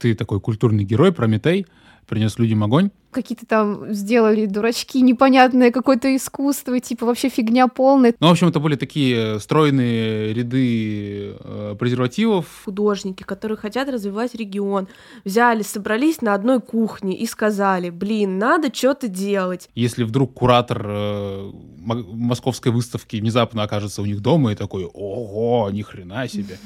ты такой культурный герой, Прометей, принес людям огонь. Какие-то там сделали дурачки, непонятное какое-то искусство, типа вообще фигня полная. Ну, в общем, это были такие стройные ряды э, презервативов. Художники, которые хотят развивать регион, взяли, собрались на одной кухне и сказали, блин, надо что-то делать. Если вдруг куратор э, московской выставки внезапно окажется у них дома и такой, ого, ни хрена себе.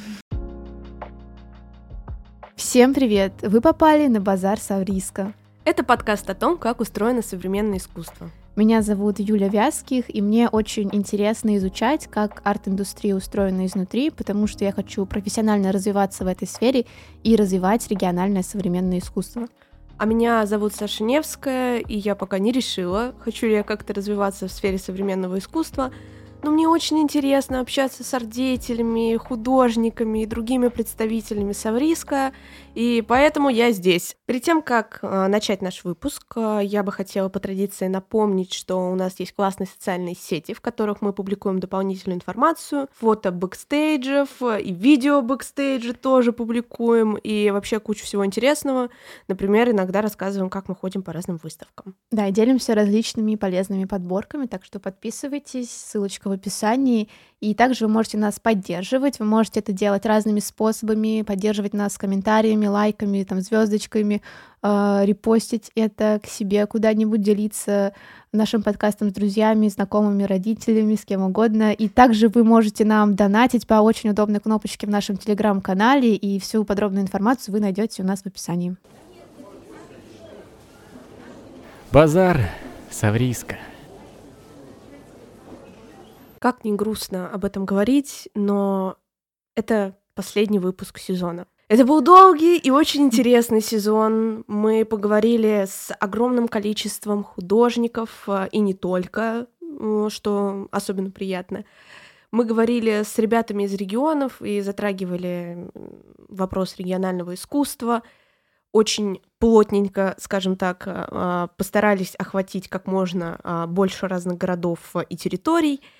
Всем привет! Вы попали на базар Савриска. Это подкаст о том, как устроено современное искусство. Меня зовут Юля Вязких, и мне очень интересно изучать, как арт-индустрия устроена изнутри, потому что я хочу профессионально развиваться в этой сфере и развивать региональное современное искусство. А меня зовут Саша Невская, и я пока не решила, хочу ли я как-то развиваться в сфере современного искусства, но мне очень интересно общаться с артдеятелями, художниками и другими представителями Савриска, и поэтому я здесь. Перед тем, как э, начать наш выпуск, э, я бы хотела по традиции напомнить, что у нас есть классные социальные сети, в которых мы публикуем дополнительную информацию, фото бэкстейджев э, и видео бэкстейджа тоже публикуем, и вообще кучу всего интересного. Например, иногда рассказываем, как мы ходим по разным выставкам. Да, и делимся различными полезными подборками, так что подписывайтесь, ссылочка в описании. И также вы можете нас поддерживать. Вы можете это делать разными способами, поддерживать нас комментариями, лайками, там, звездочками, э, репостить это к себе куда-нибудь, делиться нашим подкастом с друзьями, знакомыми, родителями, с кем угодно. И также вы можете нам донатить по очень удобной кнопочке в нашем телеграм-канале, и всю подробную информацию вы найдете у нас в описании. Базар Савриска. Как не грустно об этом говорить, но это последний выпуск сезона. Это был долгий и очень интересный сезон. Мы поговорили с огромным количеством художников, э, и не только, что особенно приятно. Мы говорили с ребятами из регионов и затрагивали вопрос регионального искусства. Очень плотненько, скажем так, э, постарались охватить как можно э, больше разных городов и территорий —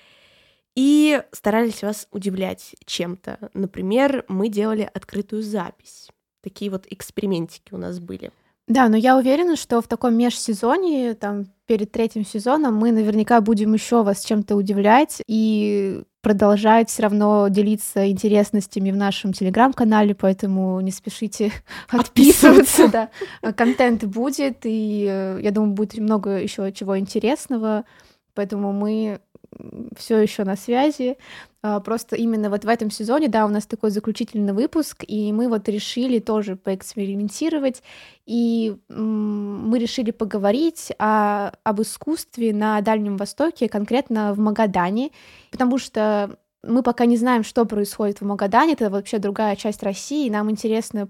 и старались вас удивлять чем-то. Например, мы делали открытую запись. Такие вот экспериментики у нас были. Да, но я уверена, что в таком межсезонье, там, перед третьим сезоном, мы наверняка будем еще вас чем-то удивлять и продолжать все равно делиться интересностями в нашем телеграм-канале, поэтому не спешите отписываться. Да. Контент будет, и э, я думаю, будет много еще чего интересного, поэтому мы все еще на связи. А, просто именно вот в этом сезоне, да, у нас такой заключительный выпуск, и мы вот решили тоже поэкспериментировать, и мы решили поговорить о, об искусстве на Дальнем Востоке, конкретно в Магадане, потому что мы пока не знаем, что происходит в Магадане, это вообще другая часть России, нам интересно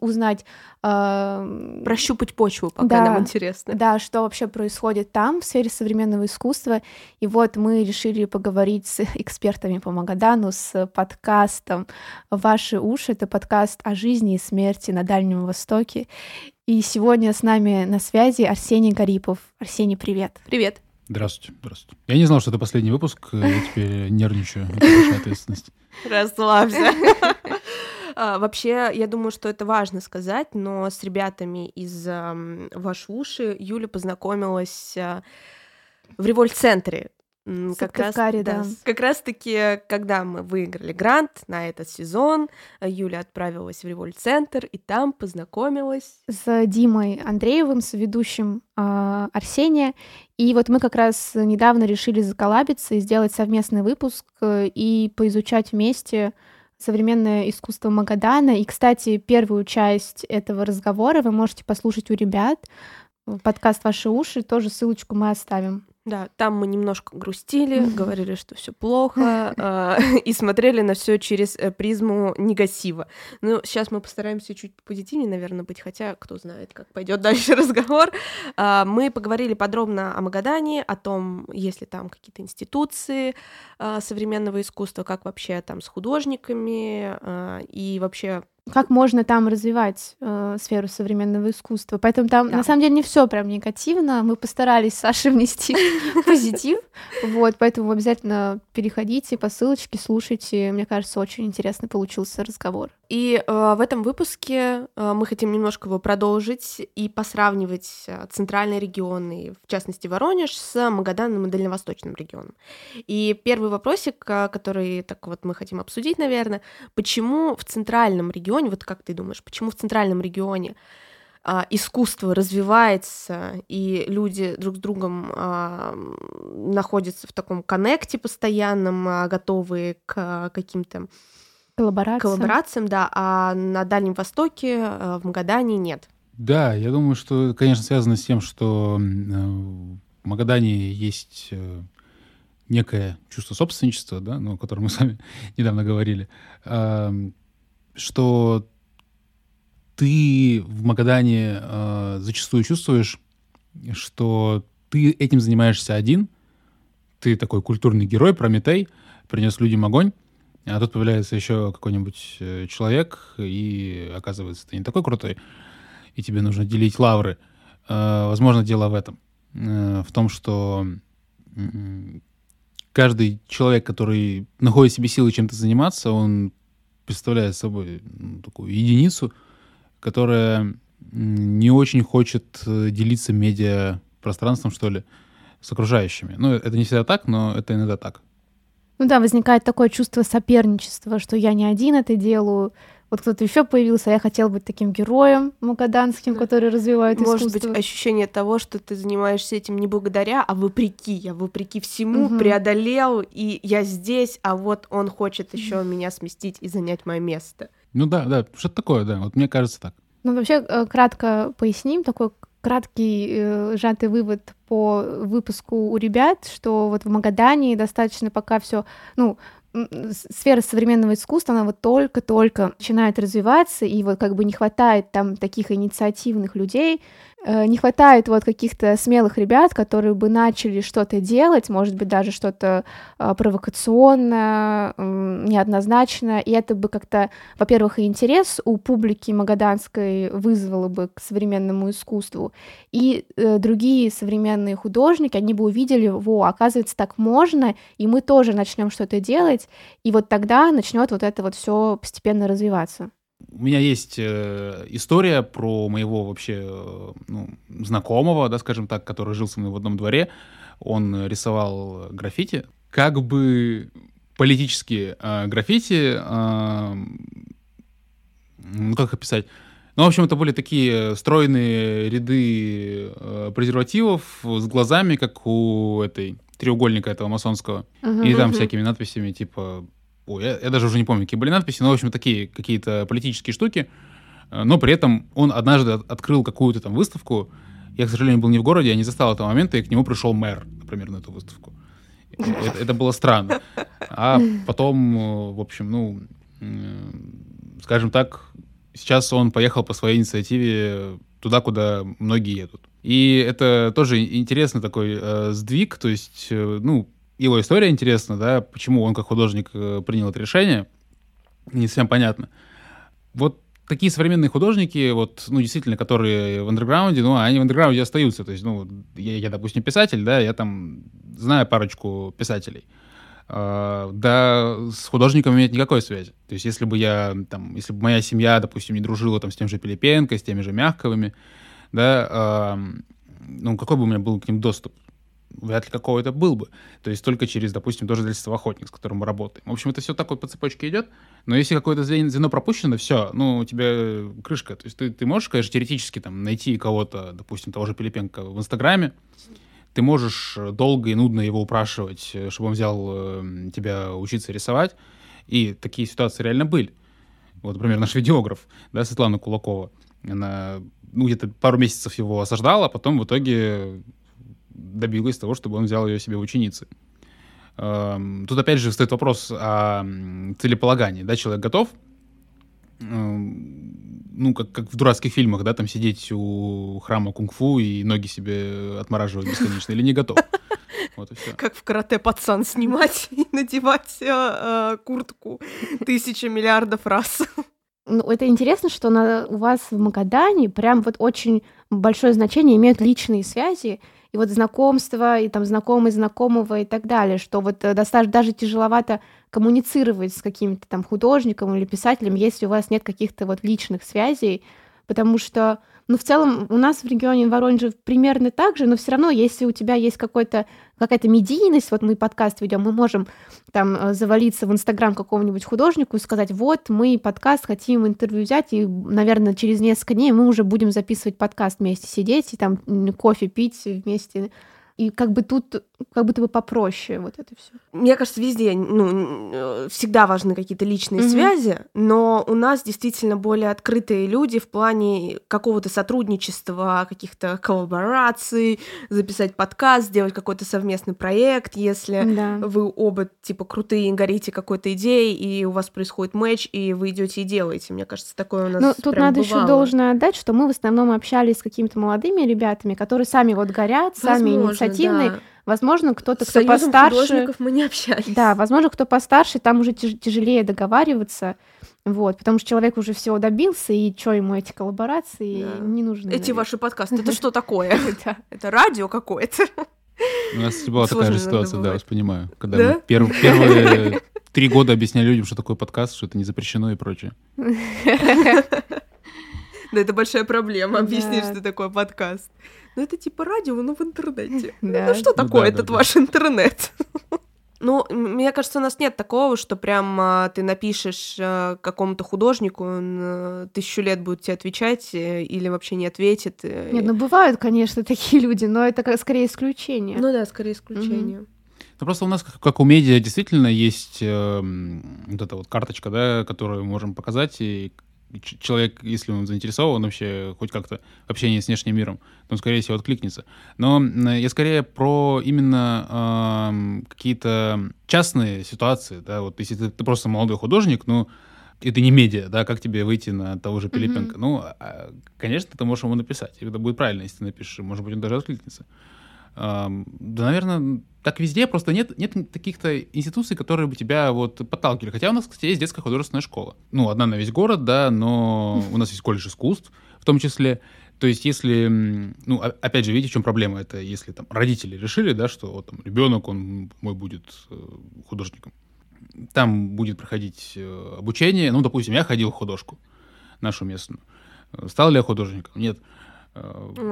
узнать... Э, Прощупать почву, пока да, нам интересно. Да, что вообще происходит там, в сфере современного искусства. И вот мы решили поговорить с экспертами по Магадану, с подкастом «Ваши уши». Это подкаст о жизни и смерти на Дальнем Востоке. И сегодня с нами на связи Арсений Гарипов. Арсений, привет. Привет. Здравствуйте, здравствуйте. Я не знал, что это последний выпуск, э, я теперь нервничаю. Это большая ответственность. Расслабься. А, вообще, я думаю, что это важно сказать, но с ребятами из Ваш уши Юля познакомилась а, в револьт-центре как раз, да. Как раз-таки, когда мы выиграли грант на этот сезон, Юля отправилась в Револьт-центр и там познакомилась с Димой Андреевым, с ведущим э, Арсения. И вот мы как раз недавно решили заколабиться и сделать совместный выпуск э, и поизучать вместе современное искусство Магадана. И, кстати, первую часть этого разговора вы можете послушать у ребят. Подкаст «Ваши уши», тоже ссылочку мы оставим. Да, там мы немножко грустили, говорили, что все плохо, а, и смотрели на все через э, призму негатива. Ну, сейчас мы постараемся чуть позитивнее, наверное, быть, хотя кто знает, как пойдет дальше разговор. А, мы поговорили подробно о Магадане, о том, есть ли там какие-то институции а, современного искусства, как вообще там с художниками и вообще как можно там развивать э, сферу современного искусства. Поэтому там Да. на самом деле не все прям негативно. Мы постарались с Сашей внести позитив. Вот, поэтому обязательно переходите по ссылочке, слушайте. Мне кажется, очень интересный получился разговор. И э, в этом выпуске э, мы хотим немножко его продолжить и посравнивать э, центральные регионы, в частности Воронеж, с Магаданом и Дальневосточным регионом. И первый вопросик, э, который так вот мы хотим обсудить, наверное, почему в центральном регионе, вот как ты думаешь, почему в центральном регионе а, искусство развивается, и люди друг с другом м, находятся в таком коннекте постоянном, а, готовые к а, каким-то Коллаборация. коллаборациям, да, а на Дальнем Востоке, э, в Магадане нет. Да, я думаю, что это, конечно, связано с тем, что э, в Магадане есть э, некое чувство собственничества, да, ну, о котором мы с вами недавно говорили, ам, что ты в Магадане э, зачастую чувствуешь, что ты этим занимаешься один, ты такой культурный герой, Прометей, принес людям огонь, а тут появляется еще какой-нибудь э, человек, и оказывается, ты не такой крутой, и тебе нужно делить лавры. Э, Возможно, дело в этом. Э, В том, что каждый человек, который находит себе силы чем-то заниматься, он представляет собой ну, такую единицу, которая не очень хочет э, делиться медиа пространством, что ли, с окружающими. Ну, это не всегда так, но это иногда так. Ну да, возникает такое чувство соперничества, что я не один это делаю. Вот кто-то еще появился, а я хотел быть таким героем магаданским, Да. который развивает Может искусство. быть, ощущение того, что ты занимаешься этим не благодаря, а вопреки. Я вопреки всему Мгм. преодолел, и я здесь, а вот он хочет еще меня сместить и занять мое место. Ну да, да, что-то такое, да. Вот мне кажется так. Ну, вообще, э, кратко поясним, такой краткий э, сжатый вывод по выпуску у ребят, что вот в Магадане достаточно пока все, ну, сфера современного искусства, она вот только-только начинает развиваться, и вот как бы не хватает там таких инициативных людей, не хватает вот каких-то смелых ребят, которые бы начали что-то делать, может быть, даже что-то э, провокационное, неоднозначное, и это бы как-то во-первых, и интерес у публики магаданской вызвало бы к современному искусству, и э, другие современные художники, они бы увидели, во, оказывается, так можно, и мы тоже начнем что-то делать, и вот тогда начнет вот это вот все постепенно развиваться. У меня есть э, история про моего вообще э, ну, знакомого, да, скажем так, который жил со мной в одном дворе. Он рисовал граффити. Как бы политические э, граффити, э, ну как описать? Ну, в общем, это были такие стройные ряды э, презервативов с глазами, как у этой треугольника этого масонского. И там Мгм. всякими надписями, типа... Ой, я, я даже уже не помню, какие были надписи, но, в общем, такие какие-то политические штуки. Э, Но при этом он однажды от- открыл какую-то там выставку. Я, к сожалению, был не в городе, я не застал этого момента, и к нему пришел мэр, например, на эту выставку. Это, это было странно. А потом, э, в общем, ну, скажем так, сейчас он поехал по своей инициативе туда, куда многие едут. И это тоже интересный такой э, сдвиг, то есть, э, ну, его история интересна, да, почему он как художник э, принял это решение, не совсем понятно. Вот такие современные художники, вот, ну, действительно, которые в андерграунде, ну, они в андерграунде остаются. То есть, ну, я, я, допустим, писатель, да, я там знаю парочку писателей. А, да, с художниками нет никакой связи. То есть, если бы я, там, если бы моя семья, допустим, не дружила там с тем же Пилипенко, с теми же Мягковыми, да, а, ну, какой бы у меня был к ним доступ? Вряд ли какой-то был бы. То есть только через, допустим, тоже издательство «Охотник», с которым мы работаем. В общем, это все такое по цепочке идет, но если какое-то звено, пропущено, все, ну, у тебя крышка. То есть ты, ты можешь, конечно, теоретически там найти кого-то, допустим, того же Пилипенко в Инстаграме, ты можешь э, долго и нудно его упрашивать, э, чтобы он взял э, тебя учиться рисовать, и такие ситуации реально были. Вот, например, наш видеограф, да, Светлана Кулакова, она ну, где-то пару месяцев его осаждала, а потом в итоге добилась того, чтобы он взял ее себе в ученицы. Эм, Тут опять же встает вопрос о целеполагании. Да, человек готов, эм, ну, как, как в дурацких фильмах, да, там сидеть у храма кунг-фу и ноги себе отмораживать бесконечно, или не готов. Вот и все. Как в карате пацан снимать и надевать э, э, куртку тысяча миллиардов раз. ну, это интересно, что на, у вас в Магадане прям вот очень большое значение имеют личные связи, и вот знакомство, и там знакомый знакомого и так далее, что вот э, достаточно даже тяжеловато коммуницировать с каким-то там художником или писателем, если у вас нет каких-то вот личных связей, потому что ну, в целом, у нас в регионе Воронеже примерно так же, но все равно, если у тебя есть какой-то какая-то медийность, вот мы подкаст ведем, мы можем там э, завалиться в Инстаграм какому-нибудь художнику и сказать, вот, мы подкаст хотим интервью взять, и, наверное, через несколько дней мы уже будем записывать подкаст вместе сидеть и там кофе пить вместе и как бы тут как будто бы попроще вот это все. Мне кажется, везде, ну, всегда важны какие-то личные mm-hmm. связи, но у нас действительно более открытые люди в плане какого-то сотрудничества, каких-то коллабораций, записать подкаст, сделать какой-то совместный проект, если да. вы оба типа крутые, горите какой-то идеей, и у вас происходит матч, и вы идете и делаете. Мне кажется, такое у нас. Ну, тут надо еще должное отдать, что мы в основном общались с какими-то молодыми ребятами, которые сами вот горят, Возможно, сами инициативные. Да Возможно, кто-то, кто постарше... мы не общались. Да, возможно, кто постарше, там уже тяжелее договариваться. Вот, потому что человек уже всего добился, и что ему эти коллаборации да. не нужны. Эти наверное. ваши подкасты, это что такое? Это радио какое-то. У нас была такая же ситуация, да, я понимаю. Когда мы первые три года объясняли людям, что такое подкаст, что это не запрещено и прочее. Да, это большая проблема, объяснить, что такое подкаст ну это типа радио, но в интернете. Ну что ну такое этот ваш интернет? Ну, мне кажется, у нас нет такого, что прям а, ты напишешь а, какому-то художнику, он а, тысячу лет будет тебе отвечать э, или вообще не ответит. Э, нет, ну бывают, конечно, такие люди, но это скорее исключение. Ну да, скорее исключение. Угу. Ну, просто у нас, как, как у медиа, действительно есть э, вот эта вот карточка, да, которую мы можем показать, и человек, если он заинтересован вообще хоть как-то в общении с внешним миром, то он, скорее всего, откликнется. Но я скорее про именно э, какие-то частные ситуации, да, вот если ты, ты просто молодой художник, ну, и ты не медиа, да, как тебе выйти на того же Пилипенко? Mm-hmm. Ну, а, конечно, ты можешь ему написать, и это будет правильно, если ты напишешь, может быть, он даже откликнется. Да, наверное, так везде, просто нет, нет таких-то институций, которые бы тебя вот подталкивали. Хотя у нас, кстати, есть детская художественная школа. Ну, одна на весь город, да, но у нас есть колледж искусств в том числе. То есть, если, ну, опять же, видите, в чем проблема? Это если там родители решили, да, что вот там ребенок, он мой будет э, художником. Там будет проходить э, обучение. Ну, допустим, я ходил в художку нашу местную. Стал ли я художником? Нет.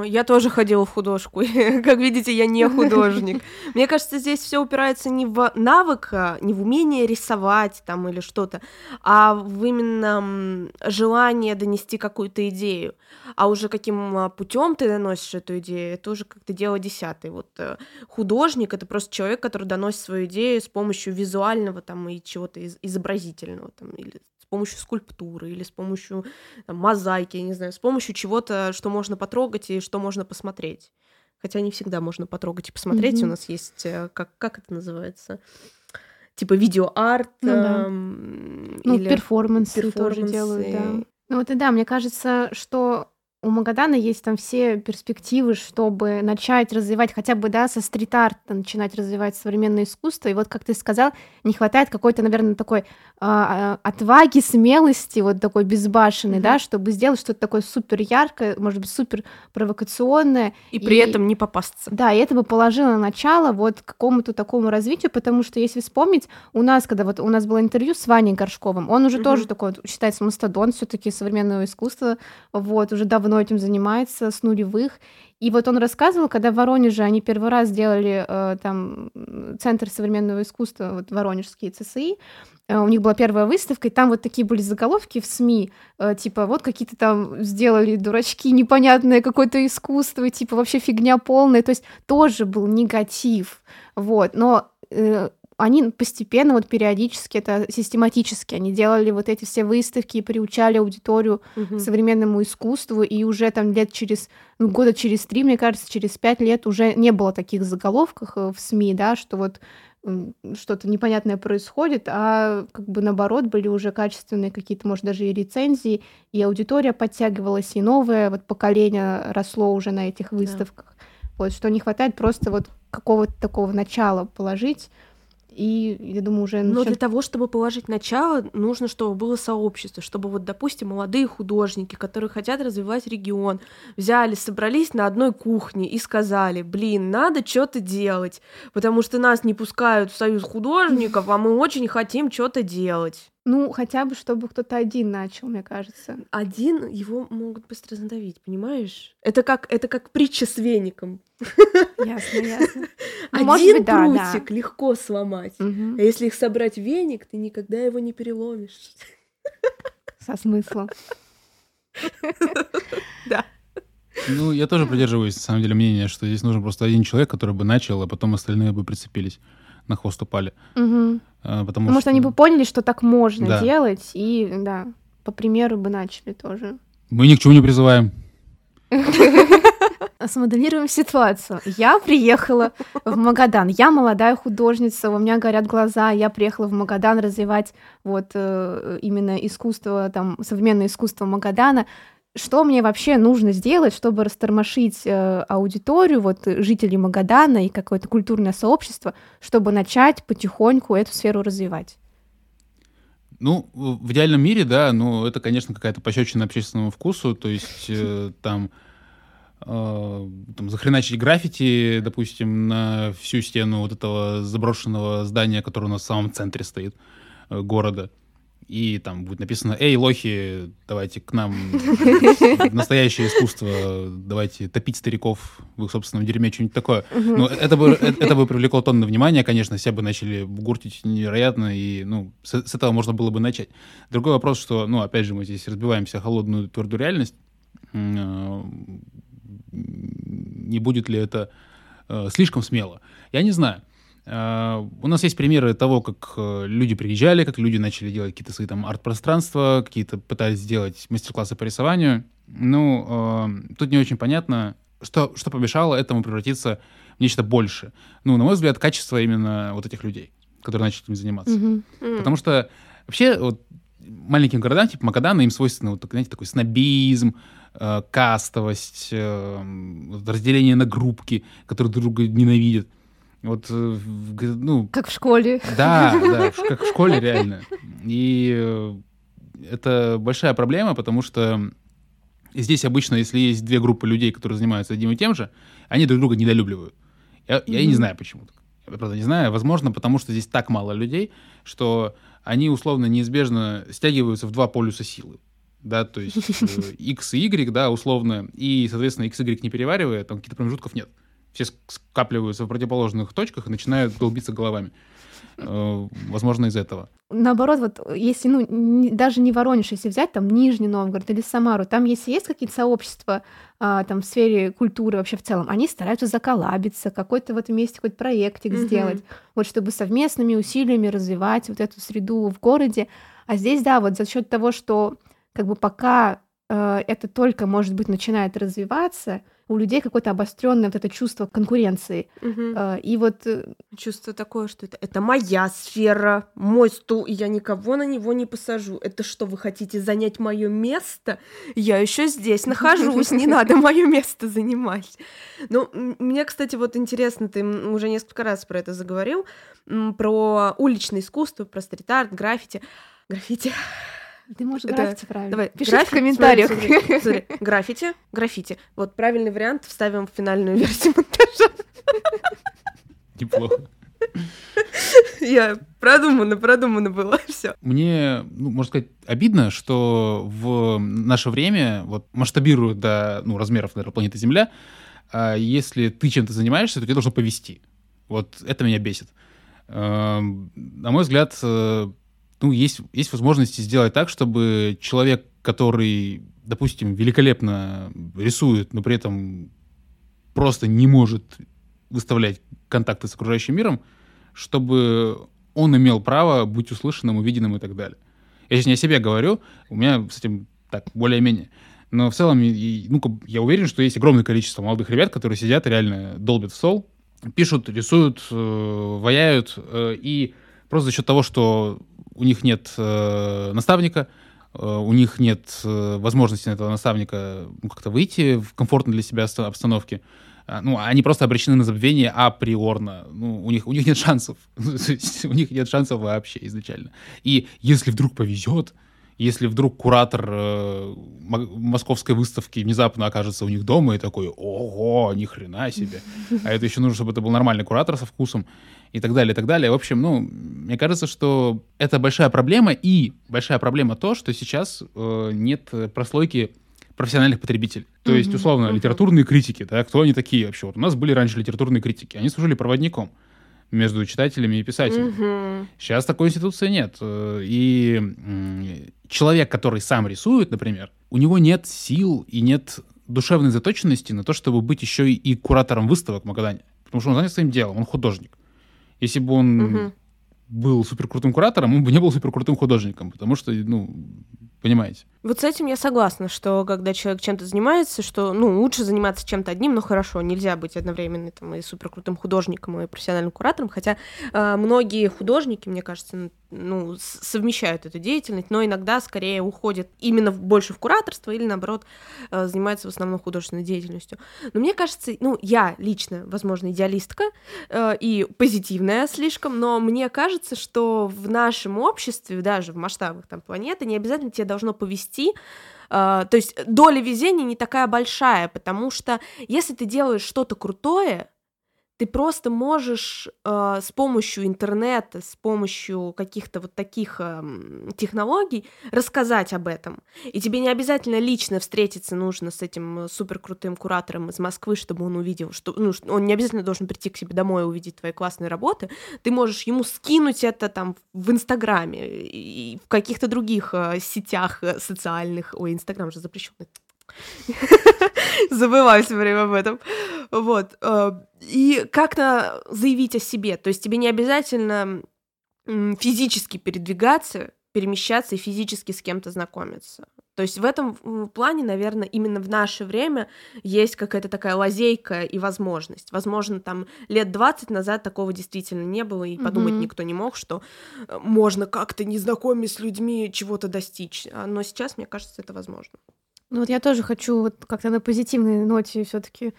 Я тоже ходила в художку. как видите, я не художник. Мне кажется, здесь все упирается не в навык, а, не в умение рисовать там или что-то, а в именно желание донести какую-то идею. А уже каким а, путем ты доносишь эту идею, это уже как-то дело десятое. Вот э, художник это просто человек, который доносит свою идею с помощью визуального там и чего-то изобразительного там или помощью скульптуры или с помощью там, мозаики, я не знаю, с помощью чего-то, что можно потрогать и что можно посмотреть. Хотя не всегда можно потрогать и посмотреть. Mm-hmm. У нас есть, э, как, как это называется? Типа видеоарт. Ну, да. эм, ну или перформансы, перформансы тоже делают, да. Ну вот и да, мне кажется, что у Магадана есть там все перспективы, чтобы начать развивать хотя бы, да, со стрит-арта начинать развивать современное искусство. И вот, как ты сказал, не хватает какой-то, наверное, такой а, отваги, смелости, вот такой безбашенной, mm-hmm. да, чтобы сделать что-то такое супер яркое, может быть, супер провокационное. И, и при этом не попасться. Да, и это бы положило начало вот какому-то такому развитию, потому что, если вспомнить, у нас, когда вот у нас было интервью с Ваней Горшковым, он уже mm-hmm. тоже такой, считается, мастодон все таки современного искусства, вот, уже давно давно этим занимается, с нулевых. И вот он рассказывал, когда в Воронеже они первый раз сделали э, там Центр современного искусства, вот Воронежские ЦСИ, э, у них была первая выставка, и там вот такие были заголовки в СМИ, э, типа вот какие-то там сделали дурачки, непонятное какое-то искусство, типа вообще фигня полная, то есть тоже был негатив, вот, но э, они постепенно, вот периодически, это систематически, они делали вот эти все выставки и приучали аудиторию угу. к современному искусству, и уже там лет через, ну, года через три, мне кажется, через пять лет уже не было таких заголовков э, в СМИ, да, что вот что-то непонятное происходит, а как бы наоборот были уже качественные какие-то, может, даже и рецензии, и аудитория подтягивалась, и новое вот поколение росло уже на этих выставках. Да. Вот, что не хватает просто вот какого-то такого начала положить, И я думаю, уже Но для того, чтобы положить начало, нужно, чтобы было сообщество, чтобы вот, допустим, молодые художники, которые хотят развивать регион, взяли, собрались на одной кухне и сказали, блин, надо что-то делать, потому что нас не пускают в союз художников, а мы очень хотим что-то делать. Ну, хотя бы, чтобы кто-то один начал, мне кажется. Один его могут быстро задавить, понимаешь? Это как, это как притча с веником. Ясно, ясно. Ну, Один быть, да, да. прутик легко сломать. А если их собрать в веник, ты никогда его не переломишь. Со смыслом. Ну, я тоже придерживаюсь, на самом деле, мнения, что здесь нужен просто один человек, который бы начал, а потом остальные бы прицепились, на хвост упали. Мгм. А, Потому Может, что они бы поняли, что так можно Да. делать, и, да, по примеру бы начали тоже. мы ни к чему не призываем. Смоделируем ситуацию. Я приехала в Магадан. Я молодая художница, у меня горят глаза. Я приехала в Магадан развивать вот э, именно искусство, там, современное искусство Магадана. Что мне вообще нужно сделать, чтобы растормошить э, аудиторию, вот э, жителей Магадана и какое-то культурное сообщество, чтобы начать потихоньку эту сферу развивать? Ну, в идеальном мире, да, ну, это, конечно, какая-то пощечина общественному вкусу, то есть э, там, э, там захреначить граффити, допустим, на всю стену вот этого заброшенного здания, которое у нас в самом центре стоит э, города. И там будет написано, эй, лохи, давайте к нам настоящее искусство, давайте топить стариков в их собственном дерьме, что-нибудь такое. Ну, это бы, э- это бы привлекло тонны внимания, конечно, все бы начали гуртить невероятно, и, ну, с, с этого можно было бы начать. Другой вопрос, что, ну, опять же, мы здесь разбиваемся холодную твердую реальность. Э, Не будет ли это э, слишком смело? Я не знаю. Э, У нас есть примеры того, как э, люди приезжали, как люди начали делать какие-то свои там арт-пространства, какие-то пытались сделать мастер-классы по рисованию. Ну, э, тут не очень понятно, что, что помешало этому превратиться в нечто большее. Ну, на мой взгляд, качество именно вот этих людей, которые начали этим заниматься. Мгм. Потому что вообще вот маленьким городам, типа Магадана, им свойственно, вот, знаете, такой снобизм, э, кастовость, э, разделение на группки, которые друг друга ненавидят. Вот, э, ну, Как в школе. да, да, как в школе реально. И э, это большая проблема, потому что здесь обычно, если есть две группы людей, которые занимаются одним и тем же, они друг друга недолюбливают. Я, я и не знаю, почему так. Я правда не знаю. Возможно, потому что здесь так мало людей, что они условно неизбежно стягиваются в два полюса силы. Да, то есть э, X и Y, да, условно, и, соответственно, X и Y не переваривая, там каких-то промежутков нет. Все ск- скапливаются в противоположных точках и начинают долбиться головами. Э, Возможно, из этого. Наоборот, вот если, ну, не- даже не Воронеж, если взять там Нижний Новгород или Самару, там если есть какие-то сообщества а, там в сфере культуры вообще в целом, они стараются заколабиться, какой-то в этом месте какой-то проектик Мгм. сделать, вот чтобы совместными усилиями развивать вот эту среду в городе. А здесь, да, вот за счет того, что как бы пока э, это только, может быть, начинает развиваться, у людей какое-то обостренное вот это чувство конкуренции. Э, и вот э, Чувство такое, что это, это моя сфера, мой стул, и я никого на него не посажу. Это что, вы хотите занять мое место? Я еще здесь нахожусь, не надо мое место занимать. Ну, мне, кстати, вот интересно, ты уже несколько раз про это заговорил, про уличное искусство, про стрит-арт, граффити. Граффити. Ты можешь граффити правильно. Давай, Пишите граффити, в комментариях. смотри, смотри, смотри. Граффити, граффити. Вот правильный вариант вставим в финальную версию монтажа. Неплохо. Я продумано, продумано было все. Мне, ну, можно сказать, обидно, что в наше время, вот масштабируют до ну, размеров, наверное, планеты Земля, а если ты чем-то занимаешься, то тебе должно повести. Вот это меня бесит. Эм, На мой взгляд, э, ну, есть, есть возможности сделать так, чтобы человек, который, допустим, великолепно рисует, но при этом просто не может выставлять контакты с окружающим миром, чтобы он имел право быть услышанным, увиденным и так далее. Я сейчас не о себе говорю, у меня с этим так, более-менее. Но в целом, ну, я уверен, что есть огромное количество молодых ребят, которые сидят реально долбят в стол, пишут, рисуют, э, ваяют, э, и просто за счет того, что у них нет э, наставника, э, у них нет э, возможности на этого наставника ну, как-то выйти в комфортной для себя обста- обстановке, а, ну, они просто обречены на забвение априорно. Ну, у них, у них нет шансов. у них нет шансов вообще изначально. И если вдруг повезет, если вдруг куратор э, московской выставки внезапно окажется у них дома и такой, ого, ни хрена себе. А это еще нужно, чтобы это был нормальный куратор со вкусом и так далее, и так далее. В общем, ну, мне кажется, что это большая проблема, и большая проблема то, что сейчас э, нет прослойки профессиональных потребителей. То есть, условно, uh-huh. литературные критики, да, кто они такие вообще? Вот у нас были раньше литературные критики, они служили проводником между читателями и писателями. Uh-huh. Сейчас такой институции нет. Э, и человек, который сам рисует, например, у него нет сил и нет душевной заточенности на то, чтобы быть еще и, куратором выставок в Магадане. Потому что он занят своим делом, он художник. Если бы он uh-huh. был суперкрутым куратором, он бы не был суперкрутым художником, потому что, ну, понимаете. Вот с этим я согласна, что когда человек чем-то занимается, что, ну, лучше заниматься чем-то одним, но хорошо, нельзя быть одновременно там и суперкрутым художником, и профессиональным куратором, хотя э, многие художники, мне кажется, ну, совмещают эту деятельность, но иногда скорее уходят именно больше в кураторство или, наоборот, э, занимаются в основном художественной деятельностью. Но мне кажется, ну, я лично, возможно, идеалистка э, и позитивная слишком, но мне кажется, что в нашем обществе, даже в масштабах там планеты, не обязательно тебе должно повести вести. Uh, то есть доля везения не такая большая, потому что если ты делаешь что-то крутое, ты просто можешь э, с помощью интернета, с помощью каких-то вот таких э, технологий рассказать об этом. И тебе не обязательно лично встретиться нужно с этим суперкрутым куратором из Москвы, чтобы он увидел, что ну, он не обязательно должен прийти к себе домой и увидеть твои классные работы. Ты можешь ему скинуть это там в Инстаграме и в каких-то других э, сетях э, социальных. Ой, Инстаграм же запрещенный. Забываю все время об этом. Вот. Э, и как-то заявить о себе. То есть тебе не обязательно физически передвигаться, перемещаться и физически с кем-то знакомиться. То есть в этом плане, наверное, именно в наше время есть какая-то такая лазейка и возможность. Возможно, там лет 20 назад такого действительно не было, и подумать mm-hmm. никто не мог, что э, можно как-то, не знакомясь с людьми, чего-то достичь. А, но сейчас, мне кажется, это возможно. Ну вот я тоже хочу вот как-то на позитивной ноте все таки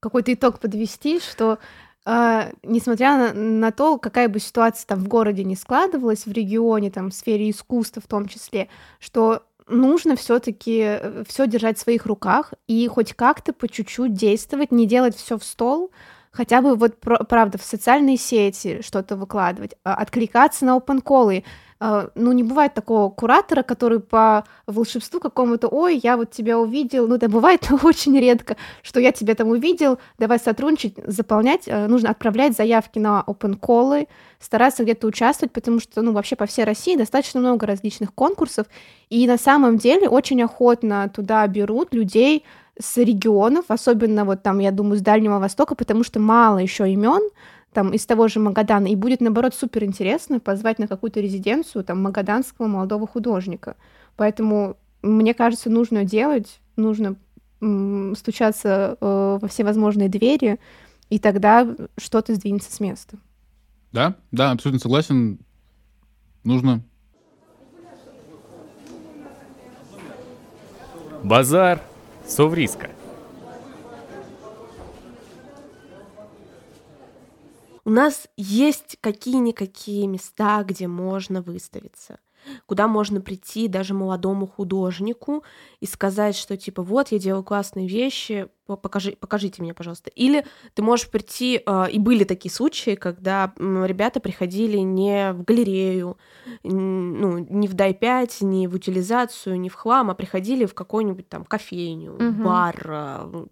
какой-то итог подвести, что Uh, несмотря на, на то, какая бы ситуация там в городе не складывалась, в регионе, там, в сфере искусства в том числе, что нужно все-таки э, все держать в своих руках и хоть как-то по чуть-чуть действовать, не делать все в стол, хотя бы вот правда в социальные сети что-то выкладывать, а, откликаться на open колы ну, не бывает такого куратора, который по волшебству какому-то, ой, я вот тебя увидел, ну, да, бывает очень редко, что я тебя там увидел, давай сотрудничать, заполнять, а, нужно отправлять заявки на open колы, стараться где-то участвовать, потому что, ну, вообще по всей России достаточно много различных конкурсов, и на самом деле очень охотно туда берут людей с регионов, особенно вот там, я думаю, с Дальнего Востока, потому что мало еще имен, там, из того же Магадана, и будет, наоборот, супер интересно позвать на какую-то резиденцию там магаданского молодого художника. Поэтому, мне кажется, нужно делать, нужно м- стучаться э, во все возможные двери, и тогда что-то сдвинется с места. Да, да, абсолютно согласен. Нужно. Базар Совриска. У нас есть какие-никакие места, где можно выставиться куда можно прийти даже молодому художнику и сказать, что типа вот я делаю классные вещи, покажи, покажите мне, пожалуйста. Или ты можешь прийти, э, и были такие случаи, когда ребята приходили не в галерею, ну, не в дай 5 не в утилизацию, не в хлам, а приходили в какую-нибудь там кофейню, угу. бар, э,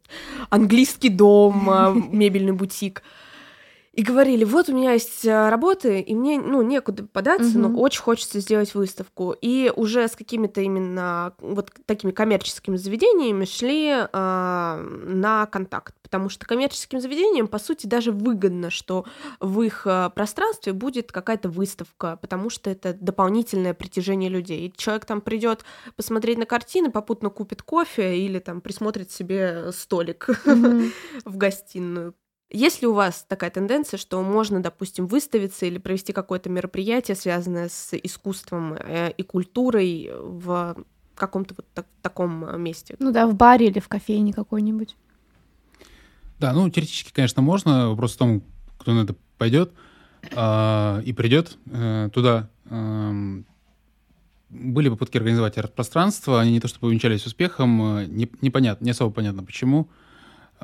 английский дом, э, мебельный бутик и говорили, вот у меня есть э, работы, и мне, ну, некуда податься, угу. но очень хочется сделать выставку. И уже с какими-то именно вот такими коммерческими заведениями шли э, на контакт, потому что коммерческим заведениям, по сути, даже выгодно, что в их э, пространстве будет какая-то выставка, потому что это дополнительное притяжение людей. И человек там придет посмотреть на картины, попутно купит кофе или там присмотрит себе столик в гостиную. Есть ли у вас такая тенденция, что можно, допустим, выставиться или провести какое-то мероприятие, связанное с искусством э, и культурой в каком-то вот так, таком месте? Ну да, в баре или в кофейне какой-нибудь. Да, ну, теоретически, конечно, можно. Вопрос в том, кто на это пойдет э, и придет э, туда. Э, были попытки организовать арт-пространство, они не то чтобы увенчались успехом, э, не, непонятно, не особо понятно почему. Э,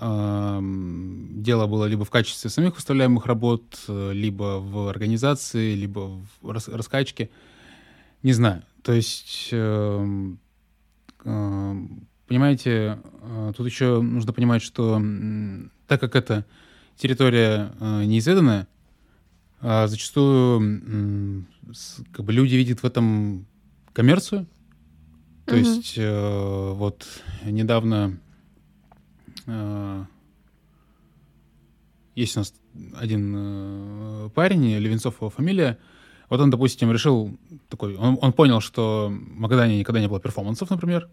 дело было либо в качестве самих выставляемых работ, э, либо в организации, либо в рас, раскачке. Не знаю. То есть, э, э, понимаете, э, тут еще нужно понимать, что так как это территория э, неизведанная, э, зачастую как бы люди видят в этом коммерцию. То Мгм. есть вот недавно есть у нас один э, парень, Левенцов его фамилия. Вот он, допустим, решил такой, он, он понял, что в Магадане никогда не было перформансов, например,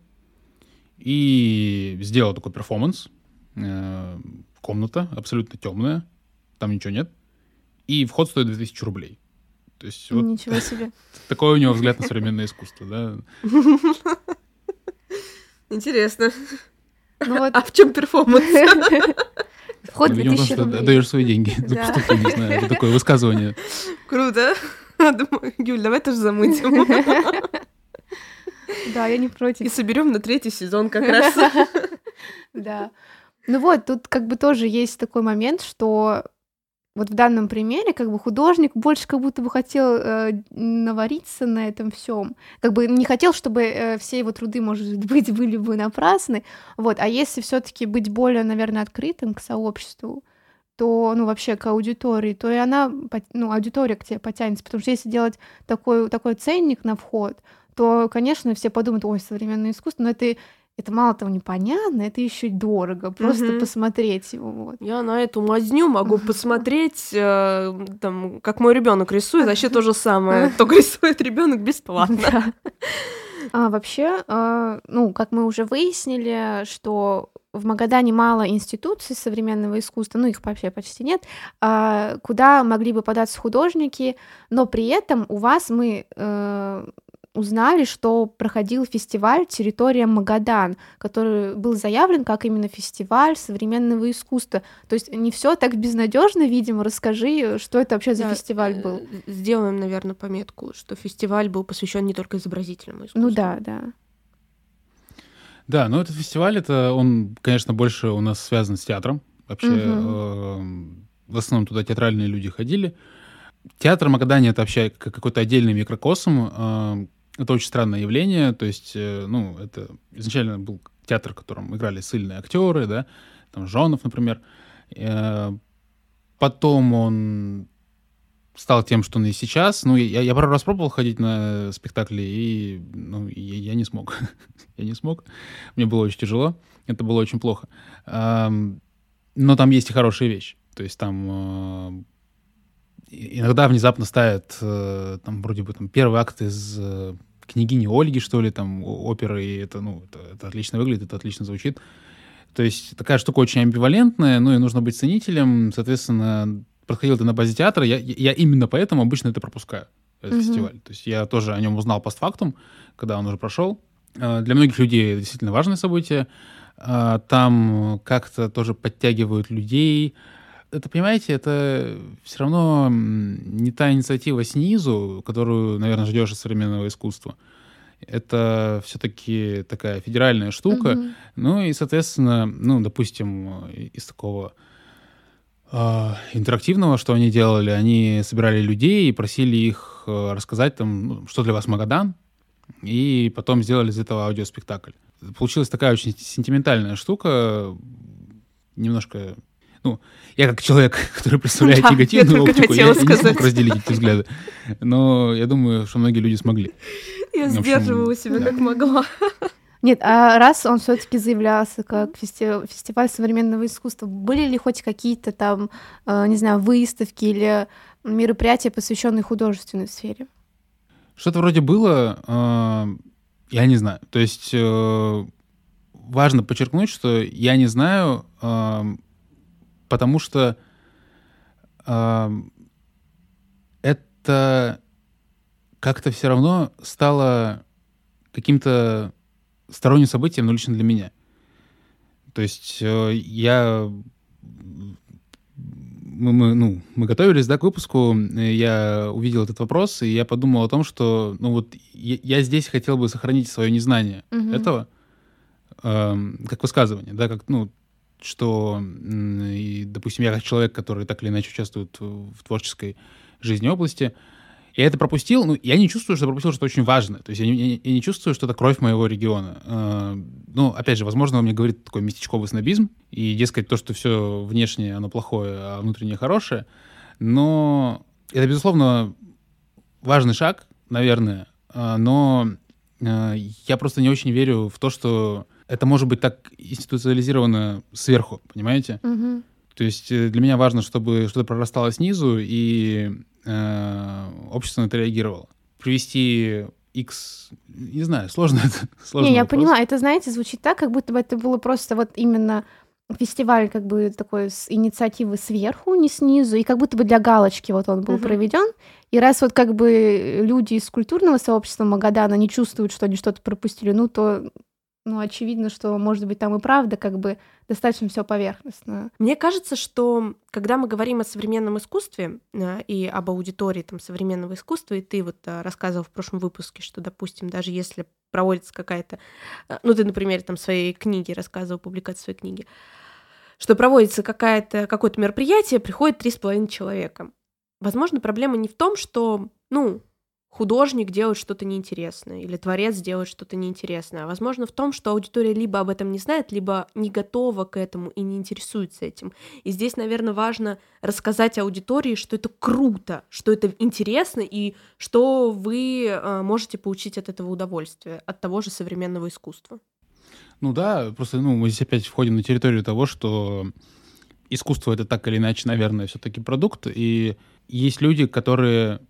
и сделал такой перформанс. Э, комната абсолютно темная, там ничего нет, и вход стоит 2000 рублей. То есть вот Ничего себе. такой у него взгляд на современное искусство, да. Интересно. Ну вот, А в чем перформанс? вход Ну, видимо, 2000 потому что рублей. отдаешь свои деньги за пустоту, не знаю, это такое высказывание. Круто. Думаю, Юль, давай тоже замутим. Да, я не И против. соберем на третий сезон как раз. Да. Ну вот, тут как бы тоже есть такой момент, что вот в данном примере как бы художник больше как будто бы хотел э, навариться на этом всем, как бы не хотел, чтобы э, все его труды, может быть, были бы напрасны, вот. А если все-таки быть более, наверное, открытым к сообществу, то, ну, вообще к аудитории, то и она, ну, аудитория к тебе потянется, потому что если делать такой, такой ценник на вход, то, конечно, все подумают, ой, современное искусство, но это, это мало того непонятно, это еще и дорого, просто Мгм. посмотреть его, вот. Я на эту мазню могу посмотреть, э, там, как мой ребенок рисует, вообще то же самое. Только рисует ребенок бесплатно. А, вообще, а, ну, как мы уже выяснили, что в Магадане мало институций современного искусства, ну, их вообще почти нет, а, куда могли бы податься художники, но при этом у вас мы э, узнали, что проходил фестиваль «Территория Магадан», который был заявлен как именно фестиваль современного искусства. То есть не все так безнадежно, видимо. Расскажи, что это вообще за Да, фестиваль был. э, Сделаем, наверное, пометку, что фестиваль был посвящен не только изобразительному искусству. Ну да, да. Да, ну этот фестиваль, это он, конечно, больше у нас связан с театром. Вообще, Мгм. эм, в основном туда театральные люди ходили. Театр Магадане — это вообще как какой-то отдельный микрокосм. Это очень странное явление. То есть, э, ну, это изначально был театр, в котором играли сильные актеры, да, там Жонов, например. Э, Потом он стал тем, что он и сейчас. Ну, я, я пару раз пробовал ходить на спектакли, и ну, я, я не смог. я не смог. Мне было очень тяжело. Это было очень плохо. Но там есть и хорошие вещи. То есть там э, иногда внезапно ставят э, там вроде бы там первый акт из э, княгини Ольги, что ли, там оперы, и это, ну, это, это отлично выглядит, это отлично звучит. То есть такая штука очень амбивалентная, ну и нужно быть ценителем. Соответственно, проходил это на базе театра. Я, я именно поэтому обычно это пропускаю, этот Мгм. фестиваль. То есть я тоже о нем узнал постфактум, когда он уже прошел. Э, Для многих людей это действительно важное событие. Э, Там как-то тоже подтягивают людей. Это, понимаете, это все равно не та инициатива снизу, которую, наверное, ждешь от современного искусства. Это все-таки такая федеральная штука. Мгм. Ну и, соответственно, ну, допустим, э, из такого а, интерактивного, что они делали, они собирали людей и просили их э, рассказать там, ну, что для вас Магадан, и потом сделали из этого аудиоспектакль. Получилась такая очень сентиментальная штука, немножко... Ну, я как человек, который представляет Да, я негативную только оптику, я, я не смог сказать. разделить эти взгляды. Но я думаю, что многие люди смогли. Я общем, сдерживала себя да. как могла. Нет, а раз он все-таки заявлялся как фести- фестиваль современного искусства, были ли хоть какие-то там, э, не знаю, выставки или мероприятия, посвященные художественной сфере? Что-то вроде было, э, я не знаю. То есть э, важно подчеркнуть, что я не знаю, потому что э, это как-то все равно стало каким-то сторонним событием, но лично для меня. То есть э, я мы, мы, ну, мы готовились, да, к выпуску, я увидел этот вопрос, и я подумал о том, что, ну, вот я, я здесь хотел бы сохранить свое незнание Мгм. этого, эм, как высказывание, да, как, ну, что, допустим, я как человек, который так или иначе участвует в творческой жизни области, я это пропустил, ну, я не чувствую, что пропустил что-то очень важное. То есть я не, я не- чувствую, что это кровь моего региона. Э, ну, опять же, возможно, он мне говорит такой местечковый снобизм, и, дескать, то, что все внешнее, оно плохое, а внутреннее хорошее. Но это, безусловно, важный шаг, наверное, а, но э, я просто не очень верю в то, что это может быть так институциализировано сверху, понимаете? Мгм. То есть э, для меня важно, чтобы что-то прорастало снизу, и э, общество на это реагировало. Привести X, не знаю, сложно это. сложный Не, я вопрос. поняла. Это, знаете, звучит так, как будто бы это было просто вот именно фестиваль как бы такой с инициативы сверху, не снизу, и как будто бы для галочки вот он был Мгм. проведен. И раз вот как бы люди из культурного сообщества Магадана не чувствуют, что они что-то пропустили, ну то ну, очевидно, что, может быть, там и правда как бы достаточно все поверхностно. Мне кажется, что когда мы говорим о современном искусстве э, и об аудитории там, современного искусства, и ты вот э, рассказывал в прошлом выпуске, что, допустим, даже если проводится какая-то, э, ну, ты на примере там своей книги рассказывал, публикации своей книги, что проводится какая-то, какое-то мероприятие, приходит три с половиной человека. Возможно, проблема не в том, что, ну, художник делает что-то неинтересное или творец делает что-то неинтересное. А возможно в том, что аудитория либо об этом не знает, либо не готова к этому и не интересуется этим. И здесь, наверное, важно рассказать аудитории, что это круто, что это интересно и что вы э, можете получить от этого удовольствие, от того же современного искусства. Ну да, просто ну, мы здесь опять входим на территорию того, что искусство это так или иначе, наверное, все-таки продукт, и есть люди, которые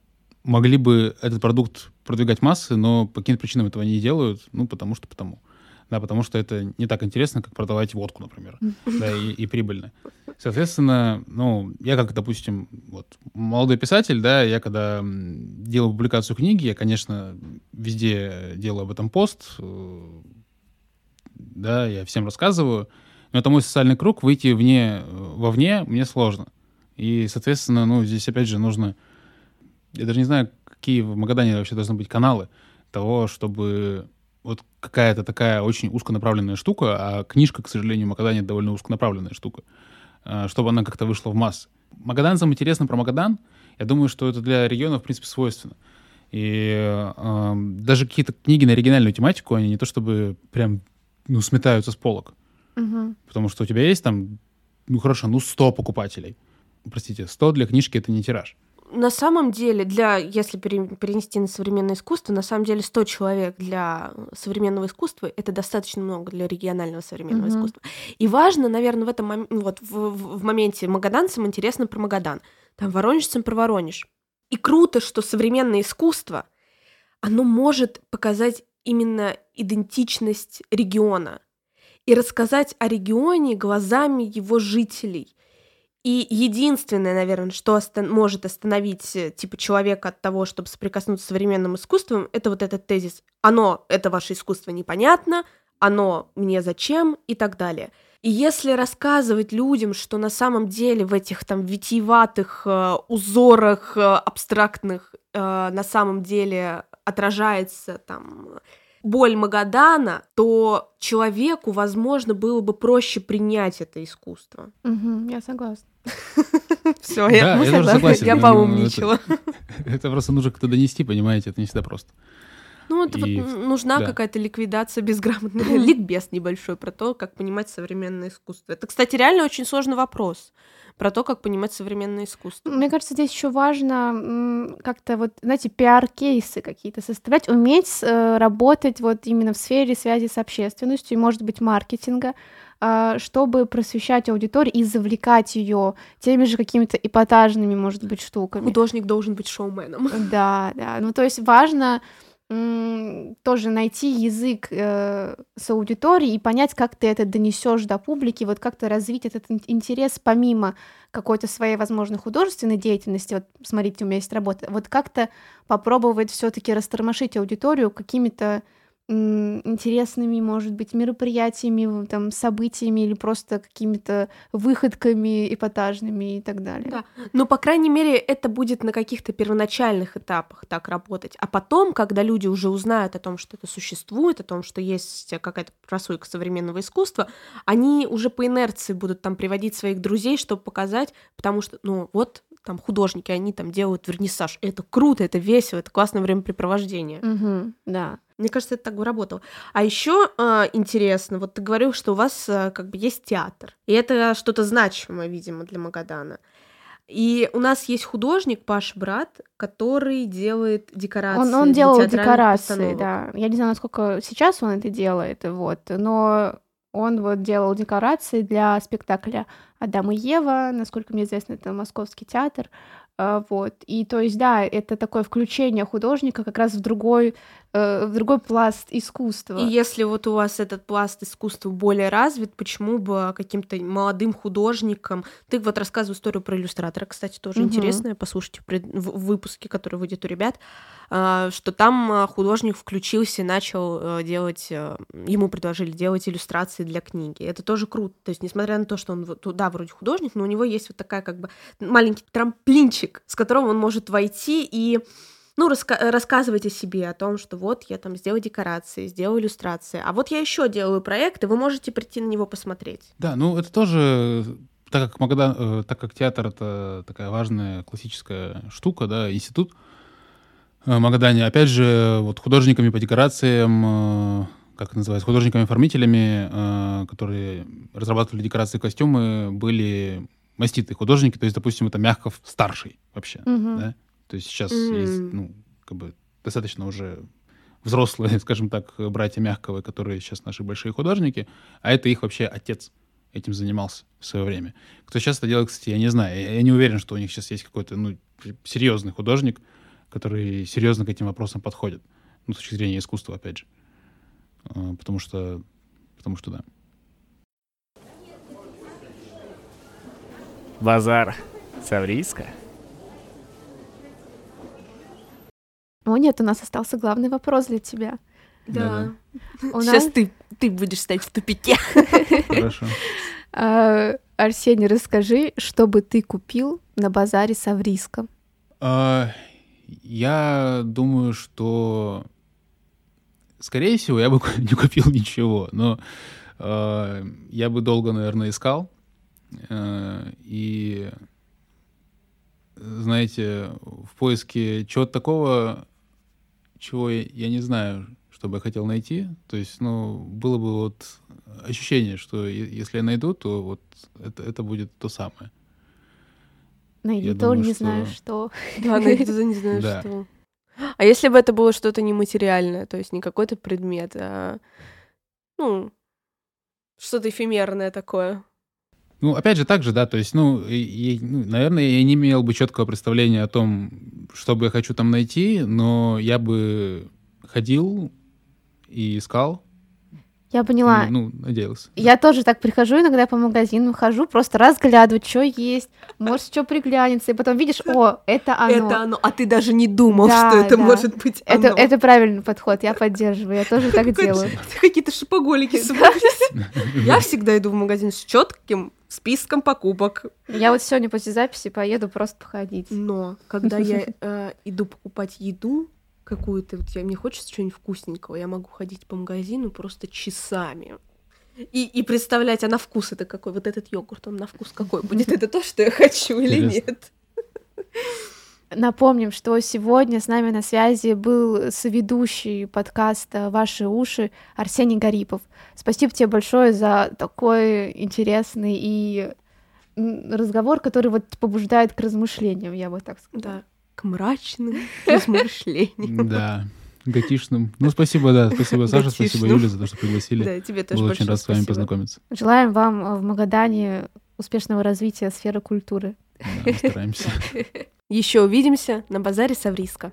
могли бы этот продукт продвигать массы, но по каким-то причинам этого не делают, ну, потому что потому. Да, потому что это не так интересно, как продавать водку, например, да, и, и прибыльно. Соответственно, ну, я как, допустим, вот, молодой писатель, да, я когда м, делал публикацию книги, я, конечно, везде делаю об этом пост, э, да, я всем рассказываю, но это мой социальный круг, выйти вне, э, вовне мне сложно. И, соответственно, ну, здесь, опять же, нужно... Я даже не знаю, какие в Магадане вообще должны быть каналы того, чтобы вот какая-то такая очень узконаправленная штука, а книжка, к сожалению, в Магадане довольно узконаправленная штука, э, чтобы она как-то вышла в массы. Магаданцам интересно про Магадан. Я думаю, что это для региона, в принципе, свойственно. И э, даже какие-то книги на оригинальную тематику, они не то чтобы прям, ну, сметаются с полок. Мгм. Потому что у тебя есть там, ну, хорошо, ну, 100 покупателей. Простите, 100 для книжки — это не тираж. На самом деле, для, если пере- перенести на современное искусство, на самом деле 100 человек для современного искусства это достаточно много для регионального современного Мгм. искусства. И важно, наверное, в этом мом- вот в, в- в моменте магаданцам интересно про Магадан, там воронежцам про Воронеж. И круто, что современное искусство, оно может показать именно идентичность региона и рассказать о регионе глазами его жителей. И единственное, наверное, что остан- может остановить э, типа человека от того, чтобы соприкоснуться с современным искусством, это вот этот тезис. Оно, это ваше искусство непонятно, оно мне зачем и так далее. И если рассказывать людям, что на самом деле в этих там витиеватых э, узорах э, абстрактных э, на самом деле отражается там боль Магадана, то человеку, возможно, было бы проще принять это искусство. Мгм, я согласна. Все, я, я согласен, я поумничала. Это просто нужно как-то донести, понимаете, это не всегда просто. Ну, это И вот нужна да. какая-то ликвидация безграмотная, ликбез небольшой про то, как понимать современное искусство. Это, кстати, реально очень сложный вопрос про то, как понимать современное искусство. Мне кажется, здесь еще важно как-то вот, знаете, пиар-кейсы какие-то составлять, уметь э, работать вот именно в сфере связи с общественностью и, может быть, маркетинга, а, чтобы просвещать аудиторию и завлекать ее теми же какими-то эпатажными, может быть, штуками. Художник должен быть шоуменом. Да, да. Ну, то есть важно тоже найти язык э, с аудиторией и понять, как ты это донесешь до публики, вот как-то развить этот ин- интерес помимо какой-то своей, возможно, художественной деятельности. Вот смотрите, у меня есть работа. Вот как-то попробовать все-таки растормошить аудиторию какими-то интересными, может быть, мероприятиями, там, событиями или просто какими-то выходками эпатажными и так далее. Да. Но, по крайней мере, это будет на каких-то первоначальных этапах так работать. А потом, когда люди уже узнают о том, что это существует, о том, что есть какая-то прослойка современного искусства, они уже по инерции будут там приводить своих друзей, чтобы показать, потому что, ну, вот там художники, они там делают вернисаж. Это круто, это весело, это классное времяпрепровождение. Мгм, да. Мне кажется, это так бы работало. А еще интересно, вот ты говорил, что у вас э, как бы есть театр, и это что-то значимое, видимо, для Магадана. И у нас есть художник, Паш Брат, который делает декорации. Он, он делал декорации, постановок. да. Я не знаю, насколько сейчас он это делает, вот, но он вот делал декорации для спектакля «Адам и Ева», насколько мне известно, это Московский театр, а, вот. И то есть, да, это такое включение художника как раз в другой, э, в другой пласт искусства. И если вот у вас этот пласт искусства более развит, почему бы каким-то молодым художникам... Ты вот рассказывал историю про иллюстратора, кстати, тоже Мгм. интересная, послушайте в, пред- в- в выпуске, который выйдет у ребят, что там а, художник включился и начал э, делать... э, Ему предложили делать иллюстрации для книги. Это тоже круто. То есть, несмотря на то, что он, вот, да, вроде художник, но у него есть вот такая как бы маленький трамплинчик, с которого он может войти и ну, раска- рассказывать о себе, о том, что вот я там сделал декорации, сделал иллюстрации, а вот я еще делаю проект, и вы можете прийти на него посмотреть. Да, ну это тоже, так как Магадан, э, так как театр это такая важная классическая штука, да, институт Магадане, опять же, вот художниками по декорациям, э, как это называется, художниками-оформителями, э, которые разрабатывали декорации и костюмы, были маститые художники, то есть, допустим, это Мягков старший вообще, Мгм. да, то есть сейчас М. есть, ну, как бы достаточно уже взрослые, скажем так, братья Мягковы, которые сейчас наши большие художники, а это их вообще отец этим занимался в свое время. Кто сейчас это делает, кстати, я не знаю. Я, я не уверен, что у них сейчас есть какой-то, ну, серьезный художник, который серьезно к этим вопросам подходит. Ну, с точки зрения искусства, опять же. А, Потому что, потому что да. Базар. Саврийска. О, нет, у нас остался главный вопрос для тебя. Да-да. У Сейчас нас- ты, ты будешь стоять в тупике. Хорошо. А, Арсений, расскажи, что бы ты купил на базаре Савриска? А, Я думаю, что, скорее всего, я бы не купил ничего, но а, я бы долго, наверное, искал. А, И, знаете, в поиске чего-то такого, чего я, я не знаю, что бы я хотел найти. То есть, ну, было бы вот ощущение, что если я найду, то вот это, это будет то самое. То, думаю, не что- знаю что. Да, но я не знаю, Да. что. А если бы это было что-то нематериальное, то есть не какой-то предмет, а ну, что-то эфемерное такое. Ну, опять же, так же, да, то есть, ну, и- и, ну, наверное, я не имел бы четкого представления о том, что бы я хочу там найти, но я бы ходил и искал, Я поняла. и, ну, надеялся. Я тоже так прихожу иногда по магазинам, хожу, просто разглядывать, что есть, может, что приглянется, и потом видишь, о, это оно. Это оно, а ты даже не думал, Да, что это да. может быть Это, оно. это правильный подход, я поддерживаю, я тоже так делаю. Какие-то шопоголики собрались. Я всегда иду в магазин с четким списком покупок. Я вот сегодня после записи поеду просто походить. Но когда я э, иду покупать еду какую-то, вот я, мне хочется чего-нибудь вкусненького, я могу ходить по магазину просто часами. И, и представлять, а на вкус это какой? Вот этот йогурт, он на вкус какой будет? Это то, что я хочу или нет? Напомним, что сегодня с нами на связи был соведущий подкаста «Ваши уши» Арсений Гарипов. Спасибо тебе большое за такой интересный и разговор, который вот побуждает к размышлениям, я бы так сказала. Да, к мрачным размышлениям. Да, готишным. Ну, спасибо, да, спасибо, Саша, спасибо. Юля, за то, что пригласили. Да, тебе тоже Был очень рад с вами познакомиться. Желаем вам э, в Магадане успешного развития сферы культуры. Да, стараемся. Еще увидимся на базаре Савриска.